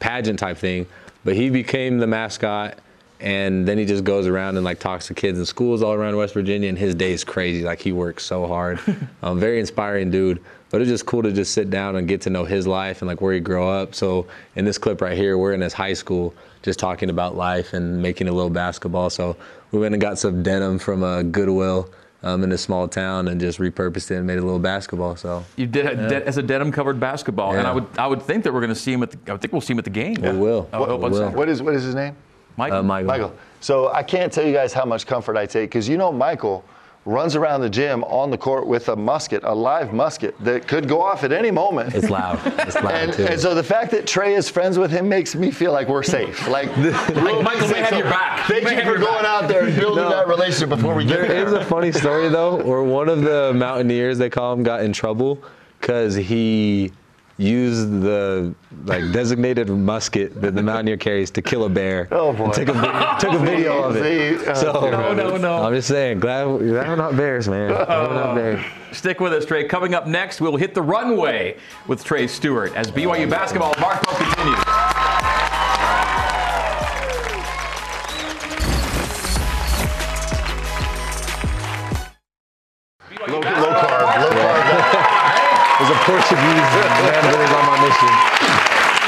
pageant type thing, but he became the mascot and then he just goes around and like talks to kids in schools all around West Virginia, and his day is crazy. Like he works so hard. (laughs) um, very inspiring dude. But it's just cool to just sit down and get to know his life and like where he grew up. So in this clip right here, we're in his high school, just talking about life and making a little basketball. So we went and got some denim from a uh, Goodwill. Um, in a small town and just repurposed it and made a little basketball. So you did it yeah. as a denim-covered basketball, yeah. and I would I would think that we're going to see him at the, I think we'll see him at the game. We will. Uh, what, we will. what is what is his name? Michael. Uh, Michael. Michael. So I can't tell you guys how much comfort I take because you know Michael runs around the gym on the court with a musket, a live musket that could go off at any moment. It's loud. It's loud And, too. and so the fact that Trey is friends with him makes me feel like we're safe. Like, (laughs) real Michael may have So your back. Thank you for going back. out there and (laughs) building No. that relationship before we get There there. is a funny story though, where one of the Mountaineers, they call him, got in trouble because he used the like designated musket that the Mountaineer carries to kill a bear. Oh, boy. Took a, (laughs) took a video of it. Uh, So No, no, no. I'm just saying, glad glad we're not bears, man. Glad we're not bears. Stick with us, Trey. Coming up next, we'll hit the runway with Trey Stewart as BYU basketball. Mark Pope continues. Portuguese man on my mission.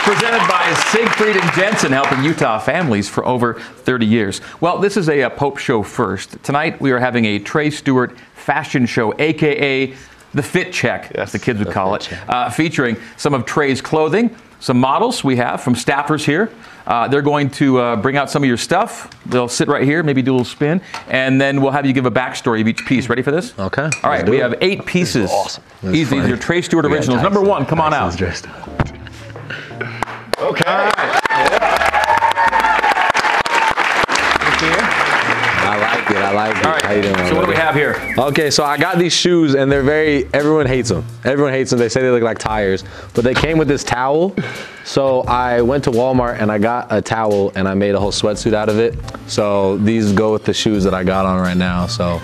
Presented by Siegfried and Jensen, helping Utah families for over 30 years. Well, this is a, uh Pope show first. Tonight we are having a Trey Stewart fashion show, aka the Fit Check, as the kids would call it, uh, featuring some of Trey's clothing, some models we have from staffers here. Uh, they're going to uh, bring out some of your stuff. They'll sit right here, maybe do a little spin, and then we'll have you give a backstory of each piece. Ready for this? Okay, All let's right, we it. have eight pieces. awesome. That's These, these are Trey Stewart originals. Number one, come on out. Tyson's (laughs) dressed. Okay. I like it. I like it. All right. How you doing? so what do we have here? Okay, so I got these shoes and they're very, everyone hates them. Everyone hates them. They say they look like tires, but they came with this towel. So I went to Walmart and I got a towel and I made a whole sweatsuit out of it. So these go with the shoes that I got on right now. So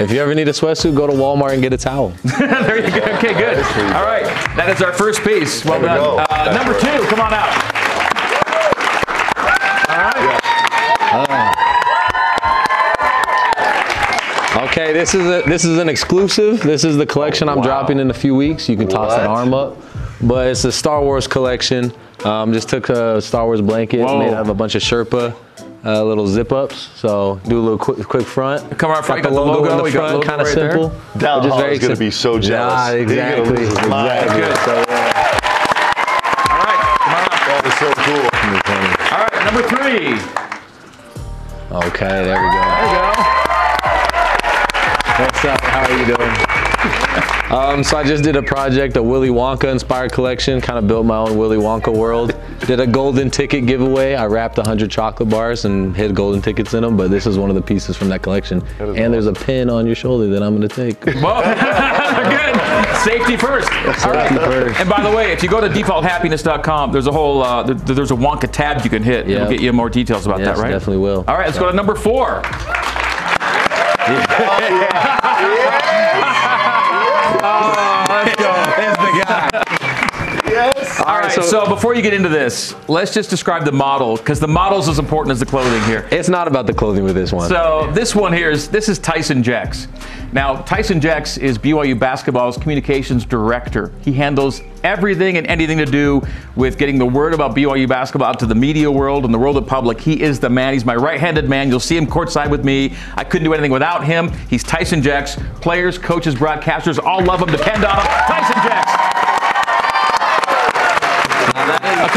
if you ever need a sweatsuit, go to Walmart and get a towel. (laughs) there you go. Okay, good. All right, that is our first piece. Well we done. Uh, number two, come on out. Okay, this is a, this is an exclusive. This is the collection I'm dropping in a few weeks. You can toss that What? arm up, but it's a Star Wars collection. Um, just took a Star Wars blanket, Whoa. made out of a bunch of Sherpa. Uh, little zip ups, so do a little quick, quick front. Come on, front, Got got the logo, in the we front, kind of right simple. Dal but just very is gonna be so jealous. Nah, exactly, lose his mind. exactly. Good. So, yeah. All right, come on. That is so cool. All right, number three. Okay, there we go. There you go. How are you doing? Um, so I just did a project, a Willy Wonka inspired collection, kind of built my own Willy Wonka world. Did a golden ticket giveaway. I wrapped 100 chocolate bars and hid golden tickets in them, but this is one of the pieces from that collection. and there's a pin on your shoulder that I'm going to take. (laughs) Well, (laughs) good. Safety first. All right. Safety first. And by the way, if you go to defaulthappiness.com, there's a whole uh, there's a Wonka tab you can hit. Yeah. We'll get you more details about Yes, that, right? definitely will. All right, let's go to number four. (laughs) Oh, let's go. That's the guy. Yes. All right, so, before you get into this, let's just describe the model because the model's as important as the clothing here. It's not about the clothing with this one. So this one here is this is Tyson Jex. Now Tyson Jex is BYU basketball's communications director. He handles everything and anything to do with getting the word about BYU basketball out to the media world and the world of public. He is the man. He's my right-handed man. You'll see him courtside with me. I couldn't do anything without him. He's Tyson Jex. Players, coaches, broadcasters all love him. Depend on him. Tyson Jex.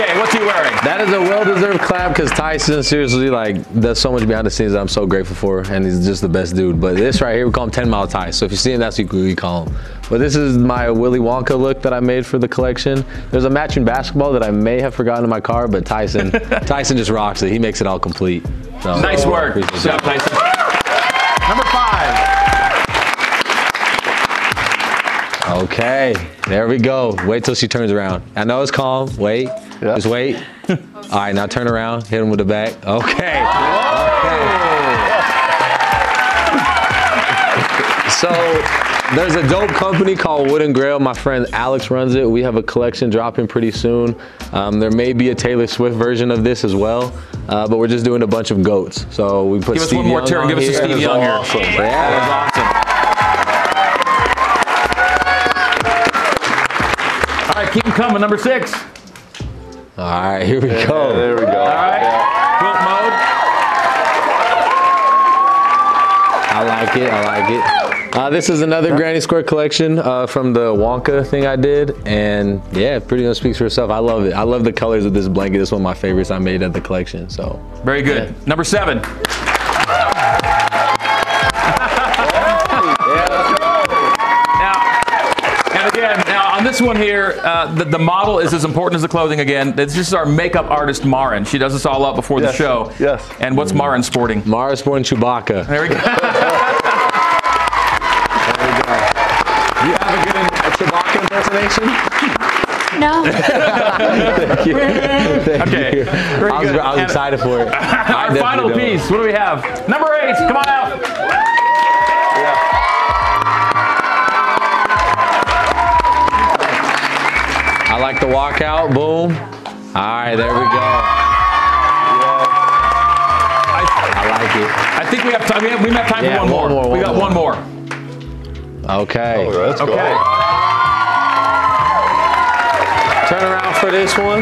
Okay, what's he wearing? That is a well-deserved clap because Tyson seriously like does so much behind the scenes that I'm so grateful for, and he's just the best dude. But this right here, we call him 10 Mile Ty. So if you see him, that's what we call him. But this is my Willy Wonka look that I made for the collection. There's a matching basketball that I may have forgotten in my car, but Tyson, (laughs) Tyson just rocks it. He makes it all complete. So, Nice work. appreciate Good job. Tyson. Number five. Okay, there we go. Wait till she turns around. I know it's calm. Wait, Yeah. just wait. (laughs) All right, now turn around. Hit him with the back. Okay. Okay. So there's a dope company called Wood and Grail. My friend Alex runs it. We have a collection dropping pretty soon. Um, there may be a Taylor Swift version of this as well, uh, but we're just doing a bunch of goats. So we put Give us one more Young turn. on Give us a here. Steve That is Young here. awesome. That was awesome. All right, keep them coming. Number six. All right, here we go. There we go. All right. Quilt mode. I like it. I like it. Uh, this is another Granny Square collection uh, from the Wonka thing I did, and yeah, it pretty much speaks for itself. I love it. I love the colors of this blanket. It's one of my favorites I made at the collection. So Very good. Number seven. This one here, uh, the, the model is as important as the clothing again. This is our makeup artist, Marin. She does this all up before Yes, the show. yes. And what's Marin sporting? Mara sporting Chewbacca. There we go. (laughs) You have a good a Chewbacca impersonation? No. (laughs) Thank you. Thank Okay, you. I was, good. I was And- excited for it. (laughs) Our final definitely don't. piece. What do we have? Number eight. Come on I out. Boom. All right, there we go. I like it. I think we have time. We have, we have time Yeah, for one, one more. more, We got more. one more. Okay. Oh, let's go. Okay. Turn around for this one.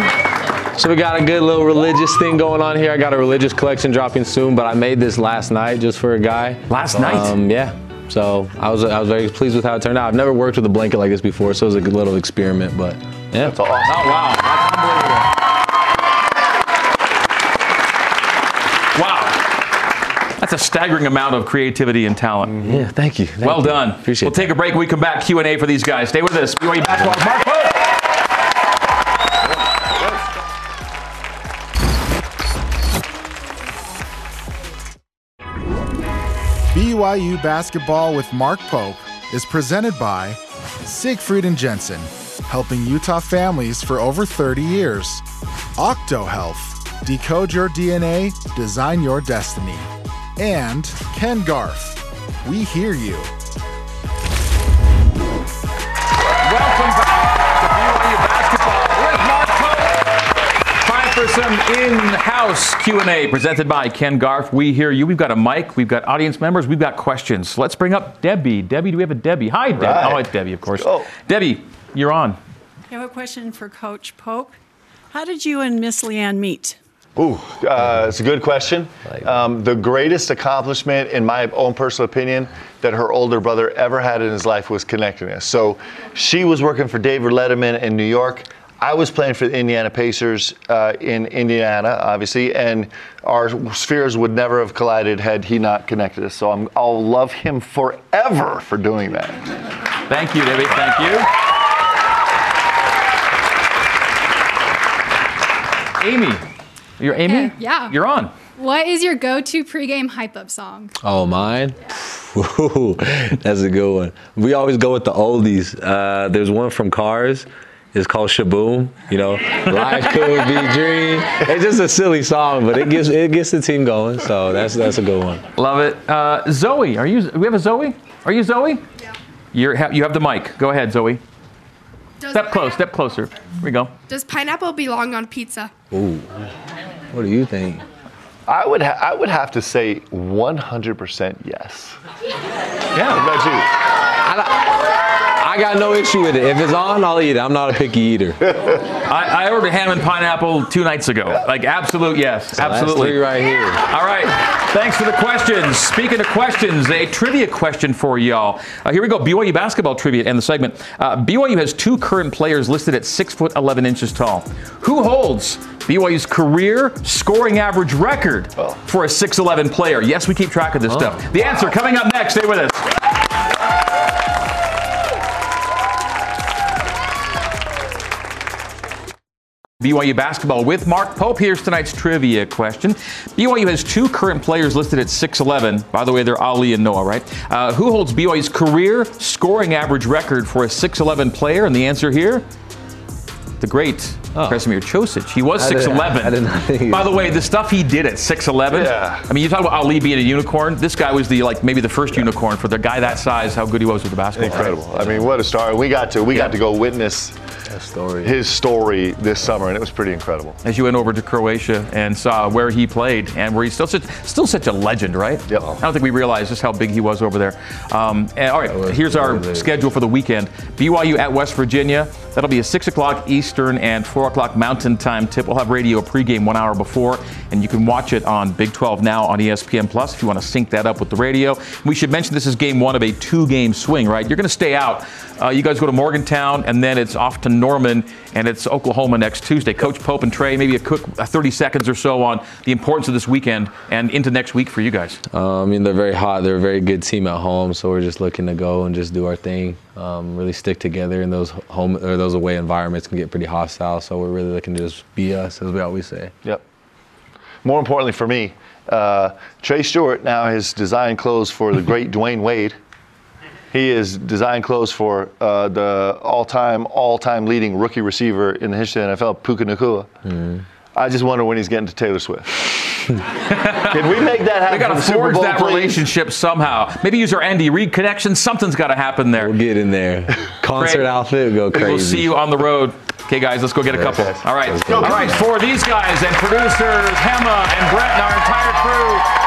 So we got a good little religious thing going on here. I got a religious collection dropping soon, but I made this last night just for a guy. Last night? Um, yeah. So I was I was very pleased with how it turned out. I've never worked with a blanket like this before, so it was a good little experiment. But yeah, That's awesome. Oh wow. That's unbelievable. Wow. That's a staggering amount of creativity and talent. Mm-hmm. yeah. Thank you. Thank Well you. done. Appreciate it. We'll take a break. When we come back. Q and A for these guys. Stay with us. BYU basketball. Mark Pope. BYU Basketball with Mark Pope is presented by Siegfried and Jensen, helping Utah families for over 30 years. Octo Health, decode your DNA, design your destiny. And Ken Garff, we hear you. Welcome back to BYU basketball with Mark Pope. Time for some in-house Q&A presented by Ken Garff. We hear you. We've got a mic. We've got audience members. We've got questions. Let's bring up Debbie. Debbie, do we have a Debbie? Hi, Debbie. Right. Oh, it's Debbie, of course. go. Debbie, you're on. I have a question for Coach Pope. How did you and Miss Leanne meet? Ooh, uh, it's a good question. Um, the greatest accomplishment, in my own personal opinion, that her older brother ever had in his life was connecting us. So she was working for David Letterman in New York. I was playing for the Indiana Pacers uh, in Indiana, obviously, and our spheres would never have collided had he not connected us. So I'm, I'll love him forever for doing that. Thank you, Debbie. Thank you. Amy. You're Amy? Yeah, yeah. You're on. What is your go-to pregame hype-up song? Oh, mine? Ooh, (laughs) That's a good one. We always go with the oldies. Uh, there's one from Cars. It's called Sh-Boom. You know, life (laughs) could be dream. It's just a silly song, but it gets it gets the team going. So that's that's a good one. Love it. Uh, Zoe, are you? We have a Zoe. Are you Zoe? Yeah. You're, you have the mic. Go ahead, Zoe. Does Step close. Step closer. Here we go. Does pineapple belong on pizza? Ooh, what do you think? I would, ha- I would have to say 100% yes. Yeah. What about you? I got no issue with it. If it's on, I'll eat it. I'm not a picky eater. I, I ordered ham and pineapple two nights ago. Like absolute yes. That's Absolutely. three right here. All right. Thanks for the questions. Speaking of questions, a trivia question for y'all. Uh, here we go. BYU basketball trivia and the segment. Uh, BYU has two current players listed at six foot eleven inches tall. Who holds BYU's career scoring average record for a 6'11 player? Yes, we keep track of this stuff. The answer coming up next. Stay with us. BYU basketball with Mark Pope. Here's tonight's trivia question. BYU has two current players listed at 6'11. By the way, they're Aly and Noah, right? Uh, who holds BYU's career scoring average record for a 6'11 player? And the answer here? The great Kresimir Cosic. He was I did- 6'11. I did not think By the way, the stuff he did at 6'11. Yeah. I mean, you talk about Aly being a unicorn. This guy was the like maybe the first unicorn for the guy that size. How good he was with the basketball. Incredible. I mean, what a star. We got to we got to go witness That story. his story this summer, and it was pretty incredible. as you went over to Croatia and saw where he played and where he's still such, still such a legend, right? Yep. I don't think we realized just how big he was over there. Um, and, all right, here's our schedule for the weekend. BYU at West Virginia. That'll be a 6 o'clock Eastern and 4 o'clock Mountain Time tip. We'll have radio pregame one hour before, and you can watch it on Big 12 Now on ESPN Plus if you want to sync that up with the radio. We should mention this is game one of a two-game swing, right? You're going to stay out. Uh, you guys go to Morgantown, and then it's off to Norman, and it's Oklahoma next Tuesday. Coach Pope and Trey, maybe a quick uh, 30 seconds or so on the importance of this weekend and into next week for you guys. Uh, I mean, they're very hot. They're a very good team at home, so we're just looking to go and just do our thing. Um, really stick together in those home or those away environments can get pretty hostile. So we're really looking to just be us, as we always say. Yep. More importantly for me, uh, Trey Stewart now has designed clothes for the great (laughs) Dwyane Wade. He has designed clothes for uh, the all-time, all-time leading rookie receiver in the history of the NFL, Puka Nacua. I just wonder when he's getting to Taylor Swift. (laughs) Can we make that happen? We got for to forge Bowl, that please? relationship somehow. Maybe use our Andy Reid connection. Something's got to happen there. We'll get in there. Concert Craig, outfit, go crazy. We'll see you on the road. Okay, guys, let's go get a couple. All right. All right. for these guys and producers, Hema and Brett and our entire crew,